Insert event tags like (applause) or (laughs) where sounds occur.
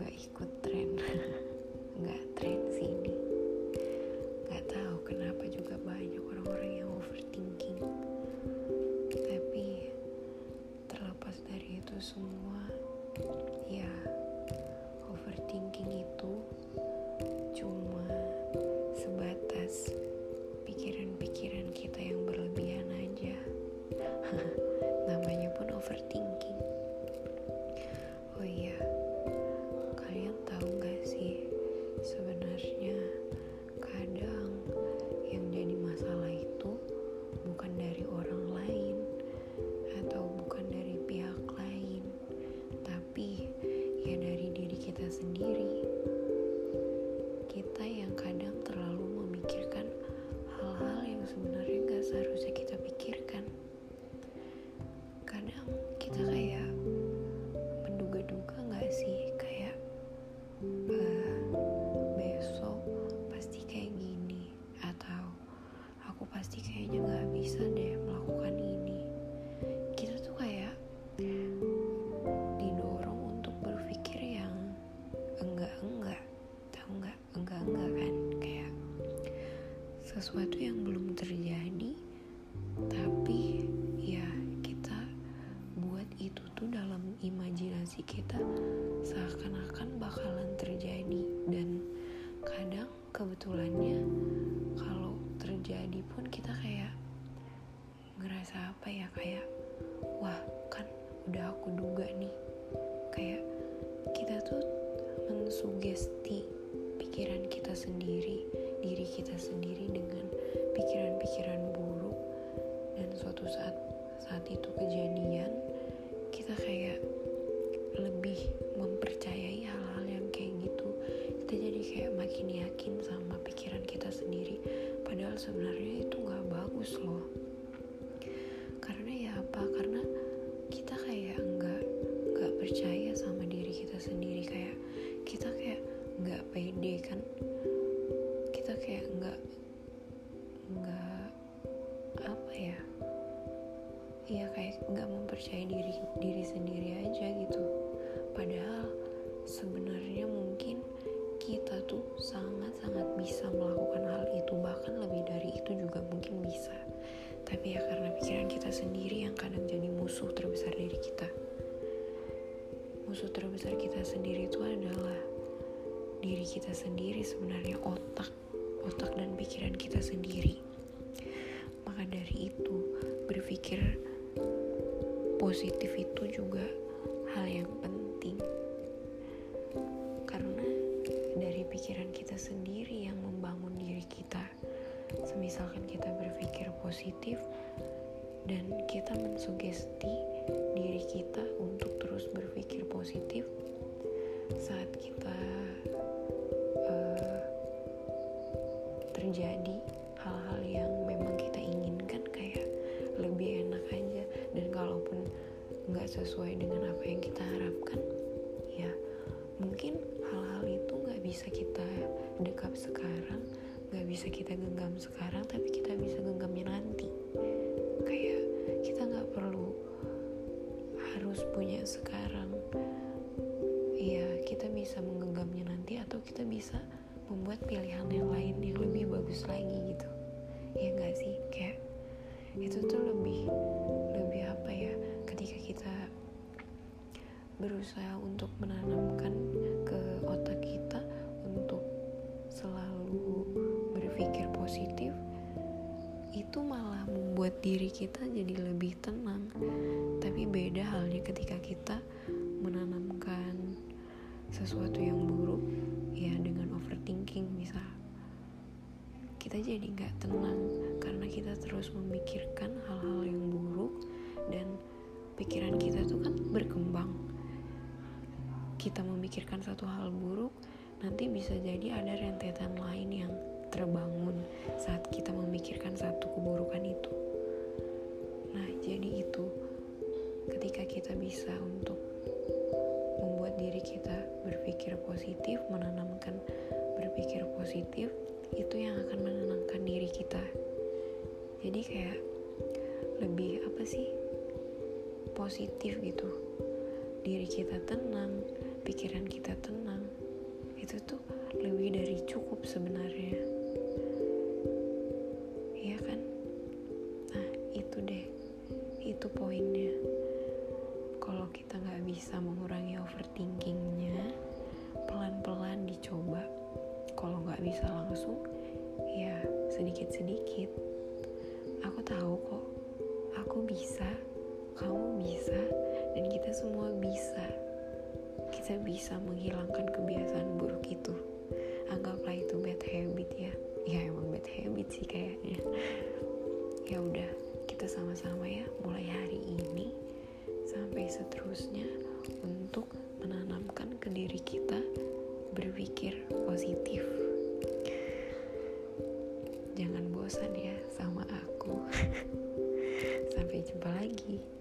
nggak ikut. Sesuatu yang belum terjadi tapi ya kita buat itu tuh dalam imajinasi kita seakan-akan bakalan terjadi. Dan kadang kebetulannya kalau terjadi pun kita kayak ngerasa apa ya kayak wah kan udah aku duga nih. Kayak kita tuh mensugesti pikiran kita sendiri diri kita sendiri dengan pikiran-pikiran buruk. Dan suatu saat saat itu kejadian ya kayak nggak mempercayai diri diri sendiri aja gitu. Padahal sebenarnya mungkin kita tuh sangat-sangat bisa melakukan hal itu. Bahkan lebih dari itu juga mungkin bisa. Tapi ya karena pikiran kita sendiri yang kadang jadi musuh terbesar dari kita. Musuh terbesar kita sendiri itu adalah diri kita sendiri sebenarnya otak. Otak dan pikiran kita sendiri. Maka dari itu, berpikir positif itu juga hal yang penting. Karena dari pikiran kita sendiri yang membangun diri kita. Semisalkan kita berpikir positif dan kita mensugesti diri kita untuk terus berpikir positif saat kita sesuai dengan apa yang kita harapkan ya mungkin hal-hal itu nggak bisa kita dekap sekarang nggak bisa kita genggam sekarang tapi kita bisa genggamnya nanti. Kayak kita nggak perlu harus punya sekarang. Ya kita bisa menggenggamnya nanti atau kita bisa membuat pilihan yang lain yang lebih bagus lagi gitu. Ya enggak sih? Kayak itu tuh lebih lebih apa ya ketika kita berusaha untuk menanamkan ke otak kita untuk selalu berpikir positif itu malah membuat diri kita jadi lebih tenang. Tapi beda halnya ketika kita menanamkan sesuatu yang buruk ya dengan overthinking misal. Kita jadi nggak tenang karena kita terus memikirkan hal-hal yang buruk dan pikiran kita tuh kan berkembang kita memikirkan satu hal buruk nanti bisa jadi ada rentetan lain yang terbangun saat kita memikirkan satu keburukan itu nah jadi itu ketika kita bisa untuk membuat diri kita berpikir positif, menanamkan berpikir positif, itu yang akan menenangkan diri kita. Jadi kayak lebih apa sih? Positif gitu. Diri kita tenang, pikiran kita tenang. Itu tuh lebih dari cukup sebenarnya. Iya kan? Nah, itu deh. Itu poinnya kalau kita nggak bisa mengurangi overthinkingnya pelan-pelan dicoba kalau nggak bisa langsung ya sedikit-sedikit aku tahu kok aku bisa kamu bisa dan kita semua bisa kita bisa menghilangkan kebiasaan buruk itu anggaplah itu bad habit ya ya emang bad habit sih kayaknya ya udah kita sama-sama ya mulai hari ini sampai seterusnya untuk menanamkan ke diri kita berpikir positif. Jangan bosan ya sama aku. (laughs) sampai jumpa lagi.